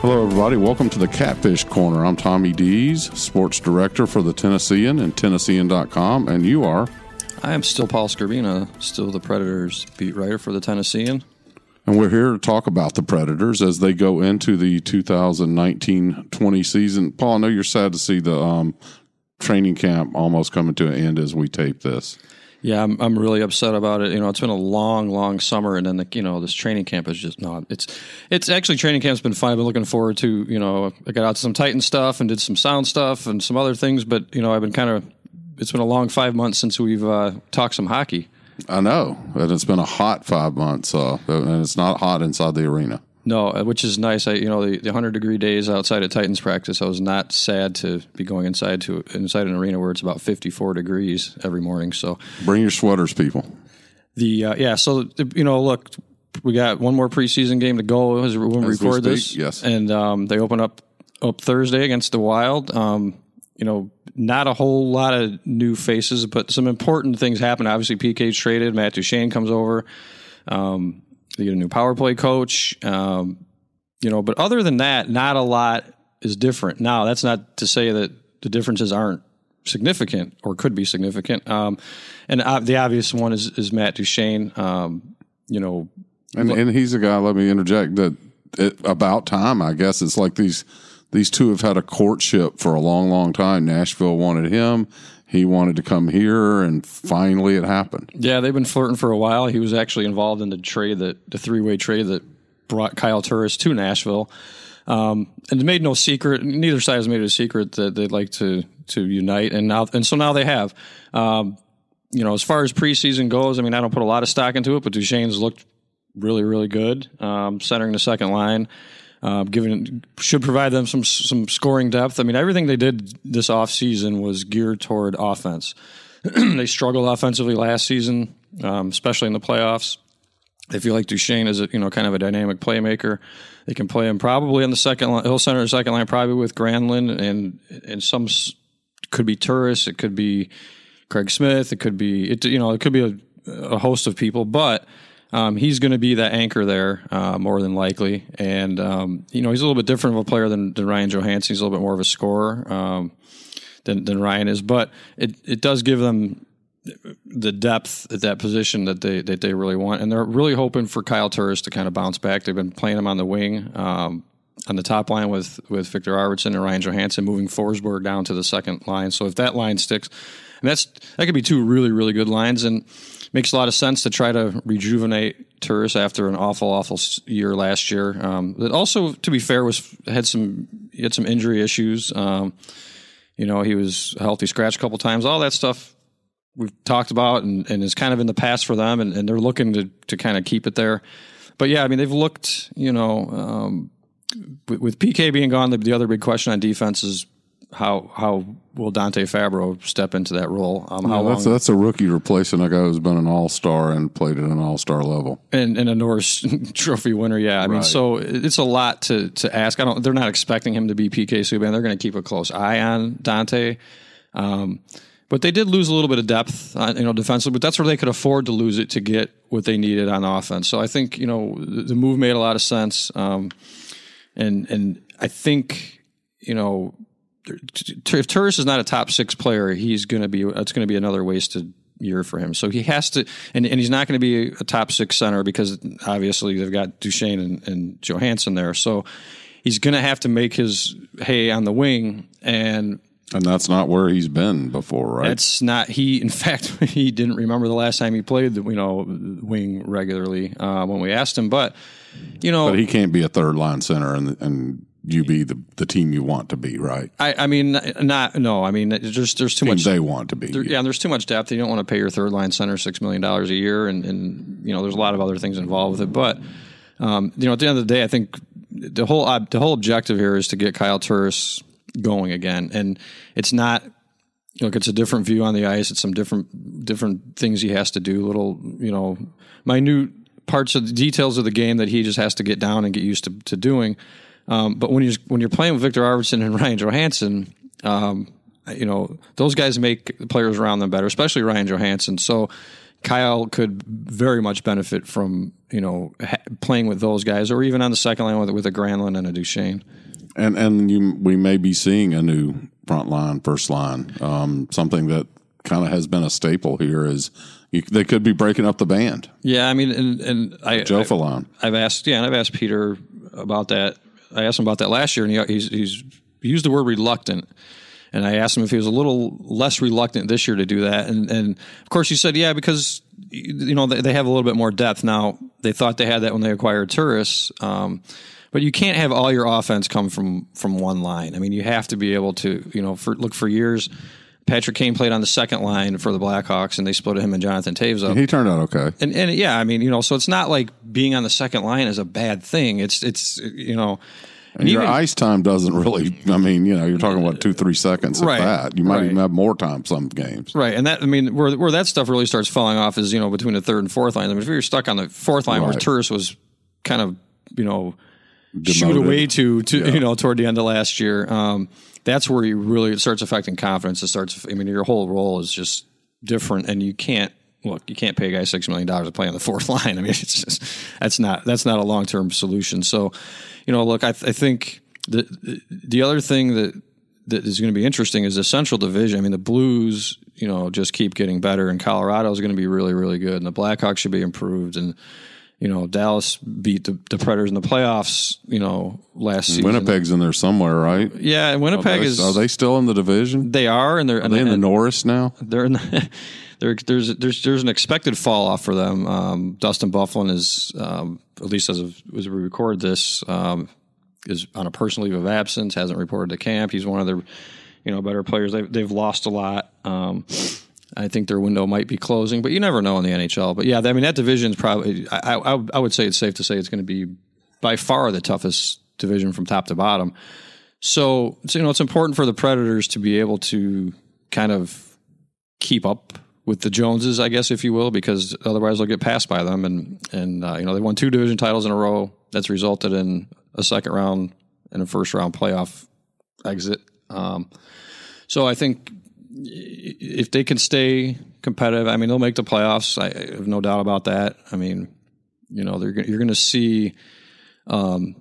Hello, everybody. Welcome to the Catfish Corner. I'm Tommy Deas, sports director for the Tennessean and Tennessean.com, and you are. I am still Paul Skrbina, still the Predators beat writer for the Tennessean. And we're here to talk about the Predators as they go into the 2019 20 season. Paul, I know you're sad to see the um, training camp almost coming to an end as we tape this. Yeah, I'm, I'm really upset about it. You know, it's been a long, long summer, and then the, you know this training camp is just not. It's it's actually training camp's been fun. I've been looking forward to. You know, I got out to some Titan stuff and did some sound stuff and some other things, but you know, I've been kind of. It's been a long five months since we've uh, talked some hockey. I know, and it's been a hot five months, uh, and it's not hot inside the arena. No, uh, which is nice. I, you know, the, the 100 degree days outside of Titans practice, I was not sad to be going inside to inside an arena where it's about 54 degrees every morning. So bring your sweaters, people. The uh, yeah, so you know, look, we got one more preseason game to go as when we record this. Yes, and um, they open up up Thursday against the Wild. Um, you know, not a whole lot of new faces, but some important things happen. Obviously, PK's traded. Matt Duchene comes over. Um, they get a new power play coach. Um, you know, but other than that, not a lot is different. Now, that's not to say that the differences aren't significant or could be significant. Um, and uh, the obvious one is, is Matt Duchene. Um, you know, and, and he's a guy. Let me interject that it, about time. I guess it's like these these two have had a courtship for a long, long time. Nashville wanted him he wanted to come here, and finally it happened. Yeah, they've been flirting for a while. He was actually involved in the trade that the three way trade that brought Kyle Turris to Nashville. Um, and made no secret. Neither side has made it a secret that they'd like to to unite, and now and so now they have. Um, you know, as far as preseason goes, I mean, I don't put a lot of stock into it, but Duchene's looked really, really good, um, centering the second line. Uh, given should provide them some some scoring depth. I mean, everything they did this offseason was geared toward offense. they struggled offensively last season, um, especially in the playoffs. They feel like Duchene is a you know kind of a dynamic playmaker. They can play him probably on the second line. He'll center second line probably with Granlund and and some could be Turris. It could be Craig Smith. It could be it you know it could be a, a host of people, but um, he's going to be that anchor there uh, more than likely. And, um, you know, he's a little bit different of a player than, than Ryan Johansen. He's a little bit more of a scorer um, than, than Ryan is. But it, it does give them the depth at that position that they that they really want. And they're really hoping for Kyle Turris to kind of bounce back. They've been playing him on the wing. Um, on the top line with, with Viktor Arvidsson and Ryan Johansen moving Forsberg down to the second line. So if that line sticks, and that's that could be two really really good lines. And makes a lot of sense to try to rejuvenate Turris after an awful, awful year last year. Um, that also, to be fair, was had some he had some injury issues. Um, you know, he was healthy scratch a couple times. All that stuff we've talked about and, and is kind of in the past for them, and, and they're looking to to kind of keep it there. But yeah, I mean, they've looked. You know, um, with, with PK being gone, the, the other big question on defense is how how will Dante Fabbro step into that role? Um, how yeah, that's, long, that's a rookie replacing a guy who's been an all star and played at an all star level and, and a Norris Trophy winner. Yeah, I right. mean, so it's a lot to to ask. I don't. They're not expecting him to be PK Subban. They're going to keep a close eye on Dante. Um, but they did lose a little bit of depth, uh, you know, defensively. But that's where they could afford to lose it to get what they needed on offense. So I think you know the, the move made a lot of sense. Um, and and I think you know if Turris is not a top six player, he's going to be. It's going to be another wasted year for him. So he has to, and, and he's not going to be a top six center because obviously they've got Duchene and, and Johansen there. So he's going to have to make his hay on the wing, and and that's not where he's been before, right? That's not he. In fact, he didn't remember the last time he played the you know wing regularly uh, when we asked him, but. You know, but he can't be a third line center and and you be the, the team you want to be, right? I, I mean, not no. I mean, there's just there's too team much. They want to be. There, yeah, there's too much depth. You don't want to pay your third line center six million dollars a year, and, and you know there's a lot of other things involved with it. But um, you know, at the end of the day, I think the whole the whole objective here is to get Kyle Turris going again, and it's not. Look, it's a different view on the ice. It's some different different things he has to do. Little, you know, minute parts of the details of the game that he just has to get down and get used to, to doing. Um, but when you're when you're playing with Viktor Arvidsson and Ryan Johansen, um, you know those guys make the players around them better, especially Ryan Johansen. So Kyle could very much benefit from you know ha- playing with those guys, or even on the second line with with a Granlund and a Duchene. And and you, we may be seeing a new front line, first line, um, something that kind of has been a staple here. Is you, they could be breaking up the band, Yeah, I mean, and and I, Joe Falon. I've asked, yeah, and I've asked Peter about that. I asked him about that last year, and he, he's, he's used the word reluctant. And I asked him if he was a little less reluctant this year to do that. And, and of course, he said, yeah, because you know they, they have a little bit more depth now. They thought they had that when they acquired Turris, um, but you can't have all your offense come from from one line. I mean, you have to be able to, you know, for look for years. Patrick Kane played on the second line for the Blackhawks, and they split him and Jonathan Toews up. He turned out okay. And and yeah, I mean, you know, so it's not like being on the second line is a bad thing. It's it's you know, And your ice time doesn't really. I mean, you know, you're talking about two, three seconds. Right. Of that you might Right. even have more time some games. right, and that I mean, where where that stuff really starts falling off is you know between the third and fourth line. I mean, if you're stuck on the fourth line where Right. Turris was kind of you know shoot away to to you know toward the end of last year, um, that's where you really it starts affecting confidence. It starts. I mean, your whole role is just different, and you can't. Look, you can't pay a guy six million dollars to play on the fourth line. I mean, it's just that's not that's not a long term solution. So, you know, look, I, I think the the- the other thing that that is going to be interesting is the Central Division. I mean, the Blues, you know, just keep getting better, and Colorado is going to be really, really good, and the Blackhawks should be improved, and you know, Dallas beat the, the Predators in the playoffs, you know, last season. Winnipeg's in there somewhere, right? yeah, and Winnipeg Are they- is are they still in the division? they are, and they're Are they in the Norris now? they're in the, there, there's there's there's an expected fall off for them. Um, Dustin Byfuglien is um, at least as of as we record this um, is on a personal leave of absence. Hasn't reported to camp. He's one of their you know better players. They've they've lost a lot. Um, I think their window might be closing, but you never know in the NHL. But yeah, I mean that division is probably. I, I I would say it's safe to say it's going to be by far the toughest division from top to bottom. So, so you know it's important for the Predators to be able to kind of keep up with the Joneses, I guess, if you will, because otherwise they'll get passed by them. And and uh, you know they won two division titles in a row. That's resulted in a second round and a first round playoff exit. Um, so I think if they can stay competitive, I mean they'll make the playoffs. I have no doubt about that. I mean, you know they're you're going to see um,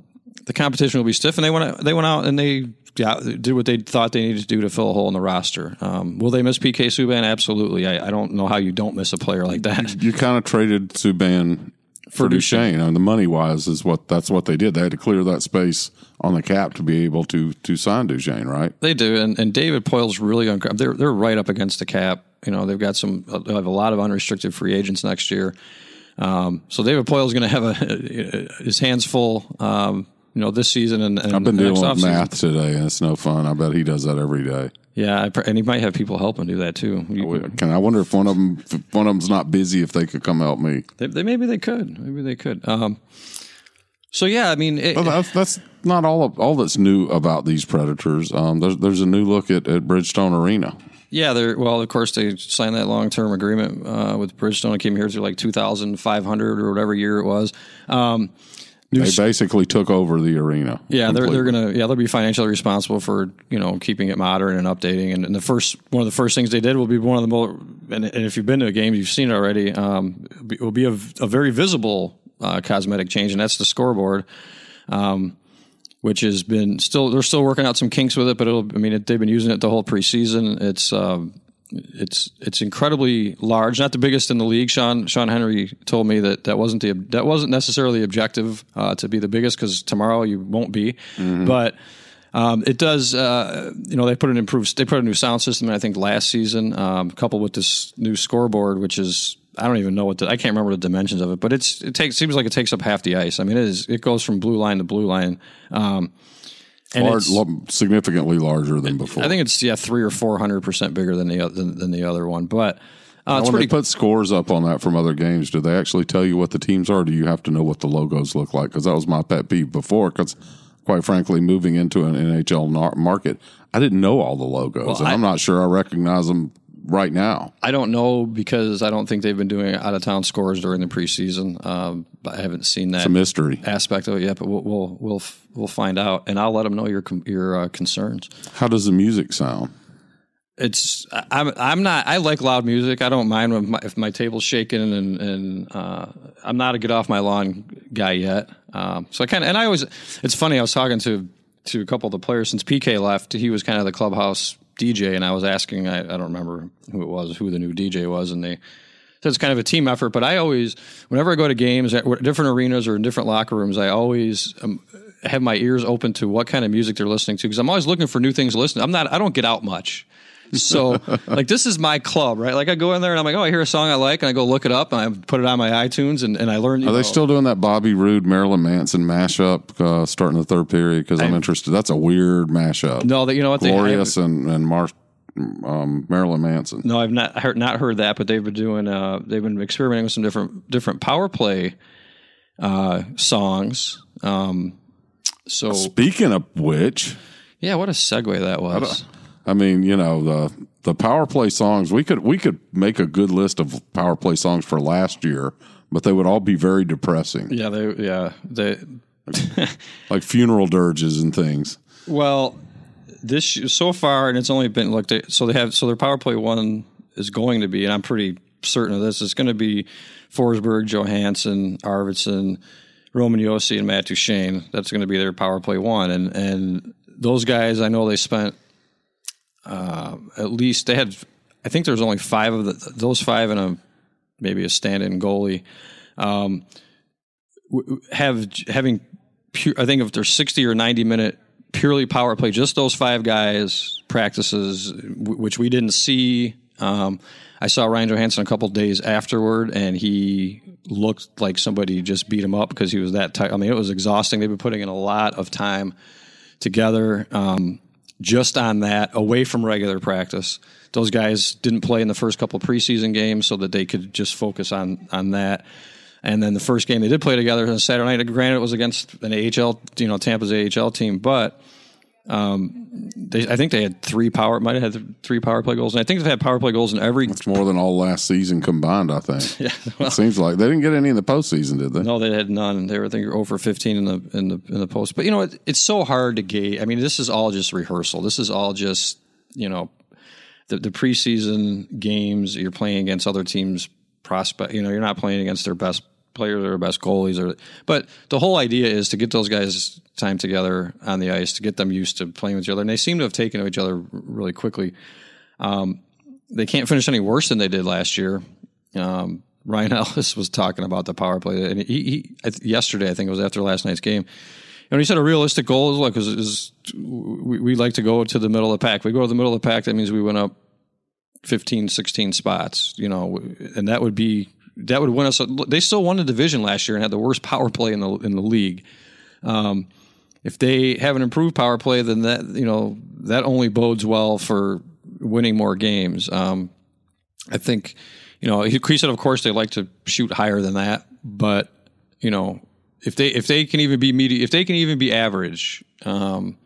the competition will be stiff, and they went they went out and they yeah, did what they thought they needed to do to fill a hole in the roster. Um, will they miss PK Subban? Absolutely. I, I don't know how you don't miss a player like that. You kind of traded Subban for Duchene. I mean, the money wise is what that's what they did. They had to clear that space on the cap to be able to to sign Duchene, right? They do, and, and David Poile's really on. They're they're right up against the cap. You know, they've got some. They have a lot of unrestricted free agents next year. Um, so David Poile's going to have a his hands full. Um, you know, this season and, and I've been dealing with math today, and it's no fun. I bet he does that every day. Yeah, I pr- and he might have people help him do that too. You- Can I wonder if one of them, if one of them's not busy, if they could come help me? They, they maybe they could. Maybe they could. Um, so yeah, I mean, it, Well, that's, that's not all of, all that's new about these predators. Um, there's there's a new look at, at Bridgestone Arena. yeah, they're well. Of course, they signed that long term agreement uh, with Bridgestone. It came here through like two thousand five hundred or whatever year it was. Um, new They basically took over the arena. Yeah, they're they're gonna yeah they'll be financially responsible for you know keeping it modern and updating. And, and the first one of the first things they did will be one of the more and, and if you've been to a game, you've seen it already. Um, it will be a, a very visible uh, cosmetic change, and that's the scoreboard. Um, which has been still they're still working out some kinks with it, but it'll I mean it, they've been using it the whole preseason. It's um, it's it's incredibly large, not the biggest in the league. Sean Sean Henry told me that that wasn't the that wasn't necessarily the objective uh, to be the biggest because tomorrow you won't be, but. Um, it does, uh, you know, they put an improved, they put a new sound system in, I think, last season, um, coupled with this new scoreboard, which is, I don't even know what the, I can't remember the dimensions of it, but it's, it takes, seems like it takes up half the ice. I mean, it is, it goes from blue line to blue line. Um, and Large, significantly larger than before. I think it's yeah three or four hundred percent bigger than the than, than the other one, but uh, it's when pretty. they put scores up on that from other games, do they actually tell you what the teams are? Do you have to know what the logos look like? Because that was my pet peeve before. Because quite frankly, moving into an NHL nar- market, I didn't know all the logos, and I- I'm not sure I recognize them right now. I don't know because I don't think they've been doing out of town scores during the preseason. Um, but I haven't seen that It's a mystery. aspect of it yet. But we'll we'll we'll, we'll find out, and I'll let them know your com- your uh, concerns. How does the music sound? it's I'm I'm not I like loud music. I don't mind when my, if my table's shaking and and uh, I'm not a get off my lawn guy yet. Um, so I kind of and I always it's funny. I was talking to to a couple of the players since PK left. He was kind of the clubhouse DJ, and I was asking I, I don't remember who it was, who the new DJ was, and they said it's kind of a team effort. But I always whenever I go to games at different arenas or in different locker rooms, I always um, have my ears open to what kind of music they're listening to because I'm always looking for new things to listen. to. I'm not I don't get out much. So like this is my club, right? Like I go in there and I'm like, oh, I hear a song I like, and I go look it up and I put it on my iTunes and, and I learn. Are know, they still doing that Bobby Roode Marilyn Manson mashup uh, starting the third period? Because I'm, interested. That's a weird mashup. No, that you know what Glorious they, and and Mar- um, Marilyn Manson. No, I've not heard not heard that, but they've been doing uh, they've been experimenting with some different different power play uh, songs. Um, so speaking of which, yeah, what a segue that was. I mean, you know, the the power play songs, we could we could make a good list of power play songs for last year, but they would all be very depressing. Yeah, they yeah, they like funeral dirges and things. Well, this so far and it's only been looked at so they have so their power play one is going to be and I'm pretty certain of this, it's going to be Forsberg, Johansen, Arvidsson, Roman Josi and Matt Duchene. That's going to be their power play one and and those guys I know they spent uh, at least they had. I think there was only five of the, those five and a maybe a stand-in goalie. Um, have having pure, I think if there's 60 or 90 minute purely power play, just those five guys practices, which we didn't see. Um, I saw Ryan Johansen a couple days afterward, and he looked like somebody just beat him up because he was that tight. I mean, it was exhausting. They've been putting in a lot of time together. Um, just on that away from regular practice. Those guys didn't play in the first couple preseason games so that they could just focus on on that. And then the first game they did play together on Saturday night. Granted, it was against an AHL, you know, Tampa's AHL team, but um, they, I think they had three power, might have had three power play goals, and I think they've had power play goals in every. It's more than all last season combined. I think. yeah, well, it seems like they didn't get any in the postseason, did they? No, they had none. They were I think over fifteen in the in the in the post. But you know, it, it's so hard to gauge. I mean, this is all just rehearsal. This is all just you know, the the preseason games. You're playing against other teams' prospect. You know, you're not playing against their best players or best goalies or but the whole idea is to get those guys time together on the ice to get them used to playing with each other and they seem to have taken to each other really quickly. Um, they can't finish any worse than they did last year. Um, Ryan Ellis was talking about the power play and he, he yesterday I think it was after last night's game and he said a realistic goal is like is, is we, we like to go to the middle of the pack. We go to the middle of the pack that means we went up 15 16 spots you know and that would be that would win us. They still won the division last year and had the worst power play in the in the league. Um, if they have an improved power play, then that you know that only bodes well for winning more games. Um, I think you know he said, of course, they like to shoot higher than that, but you know if they if they can even be media, if they can even be average. Um,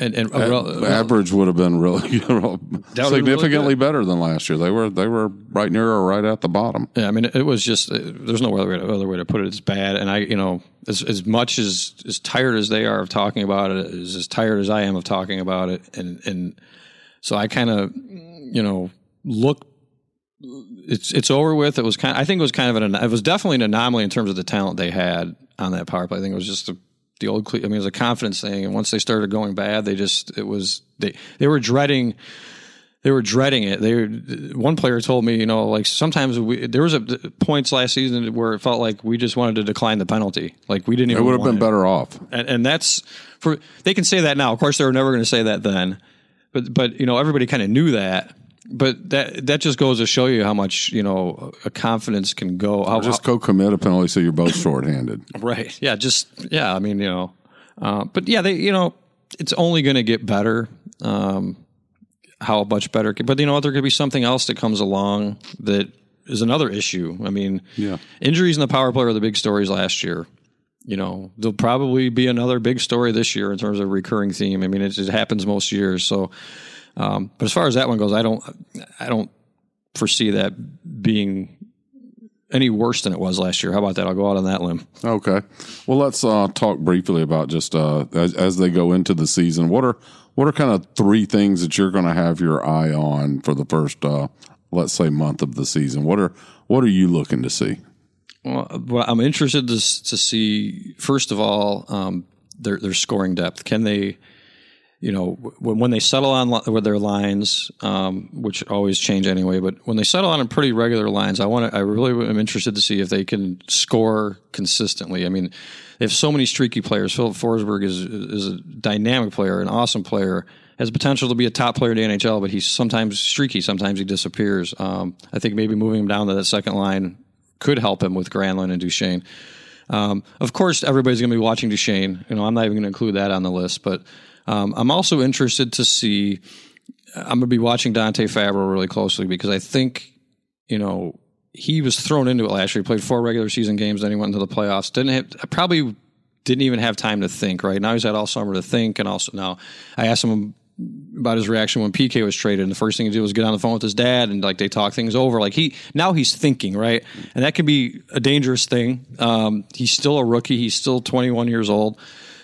and, and uh, average would have been really significantly really better than last year. They were they were right near or right at the bottom. Yeah, I mean it was just uh, there's no other way, to, other way to put it. It's bad, and I you know as as much as as tired as they are of talking about it, as as tired as I am of talking about it, and and so I kind of you know look. It's it's over with. It was kind. Of, I think it was kind of an. It was definitely an anomaly in terms of the talent they had on that power play. I think it was just a the old. I mean, it was a confidence thing, and once they started going bad, they just it was they they were dreading. They were dreading it. They one player told me, you know, like sometimes we there was a points last season where it felt like we just wanted to decline the penalty. Like we didn't. even It would have been it. better off. And, and that's for they can say that now. Of course, they were never going to say that then. But but you know everybody kind of knew that but that that just goes to show you how much you know a confidence can go. How, just go commit a penalty so you're both shorthanded. Right. Yeah. Just yeah. I mean, you know, uh, but yeah, they you know it's only going to get better. Um, how much better? But you know, there could be something else that comes along that is another issue. I mean, yeah, injuries in the power play are the big stories last year. You know, there'll probably be another big story this year in terms of recurring theme. I mean, it, it happens most years. So um, but as far as that one goes, I don't I don't foresee that being any worse than it was last year. How about that? I'll go out on that limb. Okay. Well, let's uh, talk briefly about just uh, as, as they go into the season. What are what are kind of three things that you're going to have your eye on for the first, uh, let's say, month of the season? What are what are you looking to see? Well, I'm interested to to see first of all um, their their scoring depth. Can they you know, when, when they settle on with their lines, um, which always change anyway, but when they settle on in pretty regular lines, I want to, I really am interested to see if they can score consistently. I mean, they have so many streaky players. Filip Forsberg is is a dynamic player, an awesome player, has potential to be a top player in the NHL, but he's sometimes streaky, sometimes he disappears. Um, I think maybe moving him down to that second line could help him with Granlund and Duchene. Um, of course, everybody's going to be watching Duchene. You know, I'm not even going to include that on the list, but um, I'm also interested to see. I'm going to be watching Dante Fabbro really closely because I think, you know, he was thrown into it last year. He played four regular season games, then he went into the playoffs. Didn't have, probably didn't even have time to think. Right now, he's had all summer to think, and also now I asked him about his reaction when PK was traded, and the first thing he did was get on the phone with his dad, and like they talk things over. Like he now he's thinking, right, and that can be a dangerous thing. Um, he's still a rookie. He's still 21 years old.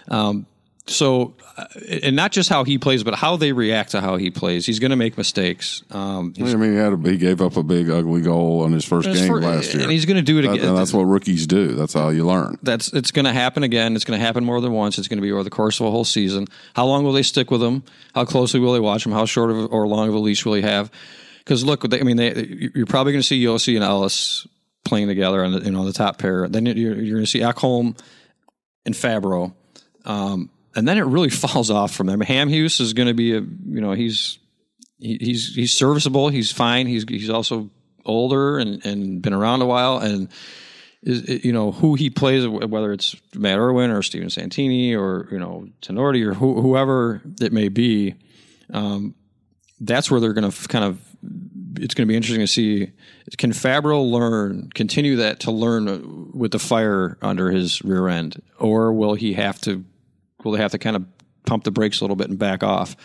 Um, so uh, and not just how he plays, but how they react to how he plays. He's going to make mistakes. Um, I mean, he had a, he gave up a big ugly goal on his first game for, last year, and he's going to do it again. and that's what rookies do. That's how you learn. That's it's going to happen again. It's going to happen more than once. It's going to be over the course of a whole season. How long will they stick with him? How closely will they watch him? How short of or long of a leash will he have? Because look, I mean, they, you're probably going to see Josi and Ellis playing together on the, you know the top pair. Then you're, you're going to see Ekholm and Fabbro. Um, and then it really falls off from there. Hamhuis is going to be a you know he's he, he's he's serviceable. He's fine. He's he's also older and and been around a while and. Is, you know who he plays, whether it's Matt Irwin or Steven Santini or you know Tinordi or who, whoever it may be. Um, that's where they're going to kind of. It's going to be interesting to see. Can Fabbro learn, continue that to learn with the fire under his rear end, or will he have to will they have to kind of pump the brakes a little bit and back off?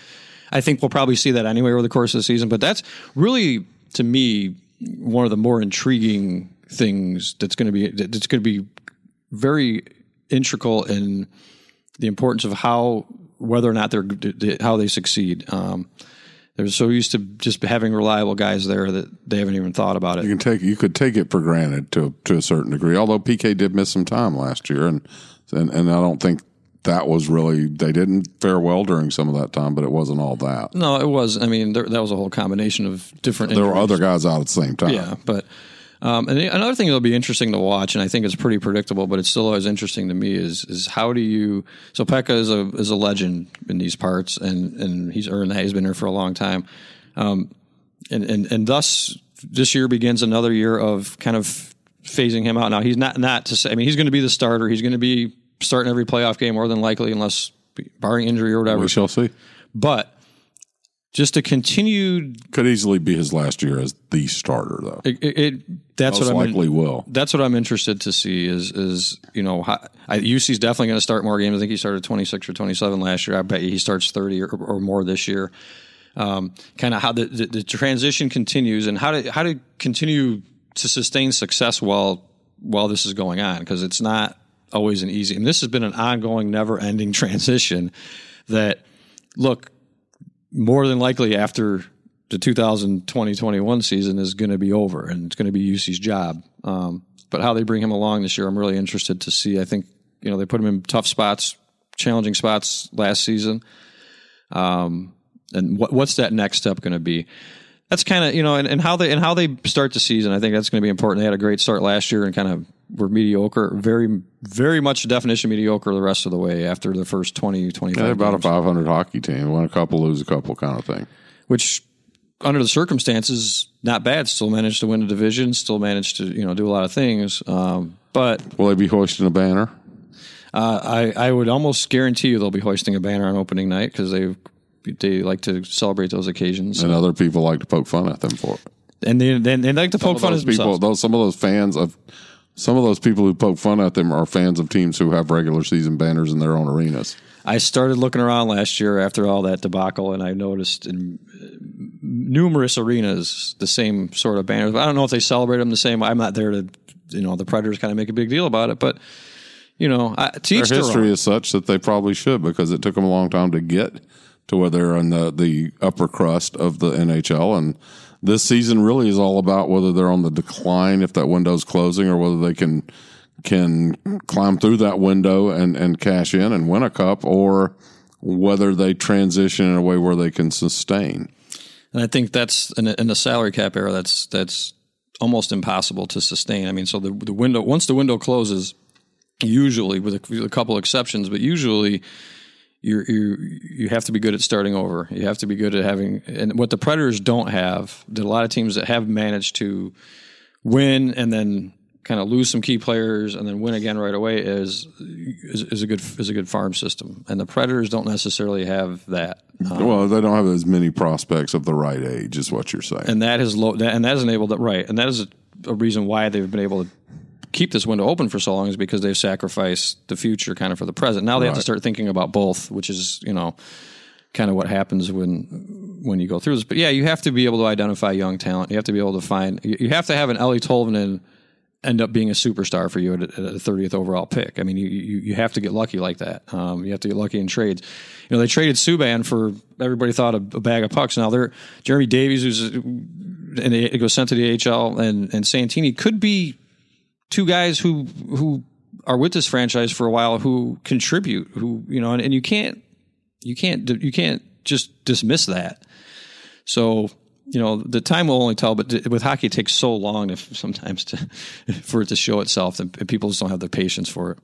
I think we'll probably see that anyway over the course of the season. But that's really, to me, one of the more intriguing things that's going to be that's going to be very integral in the importance of how whether or not they're how they succeed. Um, they're so used to just having reliable guys there that they haven't even thought about it. You can take you could take it for granted to to a certain degree. Although PK did miss some time last year, and and, and I don't think that was really they didn't fare well during some of that time, but it wasn't all that. No, it was. I mean, there, that was a whole combination of different. There were other guys out at the same time. Yeah, but um, and another thing that'll be interesting to watch, and I think it's pretty predictable, but it's still always interesting to me is is how do you? So Pekka is a is a legend in these parts, and and he's earned that. He's been here for a long time, um, and and and thus this year begins another year of kind of phasing him out. Now he's not not to say. I mean, he's going to be the starter. He's going to be starting every playoff game more than likely, unless barring injury or whatever. We shall see. But just to continue, could easily be his last year as the starter, though. It, it, that's Most what I'm likely in, will. That's what I'm interested to see. Is is you know how, I, Juuse's definitely going to start more games. I think he started 26 or 27 last year. I bet you he starts 30 or, or more this year. Um, kind of how the, the, the transition continues and how to how to continue to sustain success while while this is going on because it's not always an easy. And this has been an ongoing, never ending transition that, look, more than likely after the 2020 21 season is going to be over and it's going to be Juuse's job. Um, but how they bring him along this year, I'm really interested to see. I think, you know, they put him in tough spots, challenging spots last season. Um, and what, what's that next step going to be? That's kind of, you know, and, and how they, and how they start the season. I think that's going to be important. They had a great start last year and kind of were mediocre, very, very much definition mediocre the rest of the way after the first 20, 25 Yeah, about games, a 500 hockey team. Win a couple, lose a couple, kind of thing. which under the circumstances, not bad. Still managed to win a division, still managed to, you know, do a lot of things. Um, but Will they be hoisting a banner? uh, I, I would almost guarantee you they'll be hoisting a banner on opening night because they, they like to celebrate those occasions. And other people like to poke fun at them for it. And they, they, they like to poke fun at people, those, some of those fans of some of those people who poke fun at them are fans of teams who have regular season banners in their own arenas. I started looking around last year after all that debacle, and I noticed in uh, numerous arenas the same sort of banners. I don't know if they celebrate them the same. way. I'm not there to you know the Predators kind of make a big deal about it, but you know, I, to Their each their history own. is such that they probably should because it took them a long time to get to where they're in the, the upper crust of the NHL. And this season really is all about whether they're on the decline if that window's closing or whether they can can climb through that window and, and cash in and win a cup or whether they transition in a way where they can sustain. And I think that's in, a, in the salary cap era. That's that's almost impossible to sustain. I mean, so the the window once the window closes, usually with a, with a couple exceptions, but usually you you you have to be good at starting over. You have to be good at having and what the Predators don't have. That a lot of teams that have managed to win and then kind of lose some key players and then win again right away is is, is a good is a good farm system. And the Predators don't necessarily have that. Uh, well, they don't have as many prospects of the right age, is what you're saying. and that has low, and that has enabled that right, and that is a, a reason why they've been able to keep this window open for so long is because they've sacrificed the future kind of for the present. Now they have to start thinking about both, which is you know kind of what happens when when you go through this. But yeah, you have to be able to identify young talent. You have to be able to find. You have to have an Eeli Tolvanen end up being a superstar for you at a, 30th overall pick. I mean, you, you you have to get lucky like that. Um, you have to get lucky in trades. You know, they traded Subban for everybody thought a, a bag of pucks. Now they're Jeremy Davies, who's and it goes sent to the AHL, and and Santini could be two guys who who are with this franchise for a while who contribute. Who you know, and, and you can't you can't you can't just dismiss that. So you know the time will only tell. But with hockey, it takes so long to, sometimes to for it to show itself, and people just don't have the patience for it.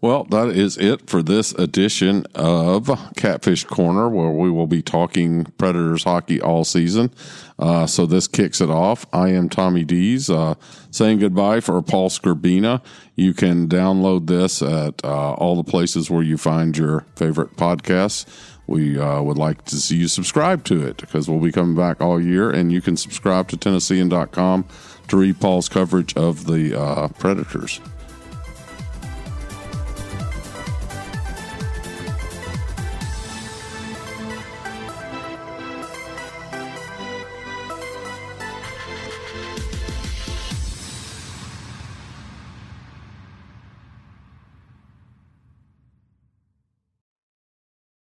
Well, that is it for this edition of Catfish Corner, where we will be talking Predators hockey all season. Uh, so this kicks it off. I am Tommy Deas, uh, saying goodbye for Paul Skrbina. You can download this at uh, all the places where you find your favorite podcasts. We uh, would like to see you subscribe to it because we'll be coming back all year, and you can subscribe to Tennessean.com to read Paul's coverage of the uh, Predators.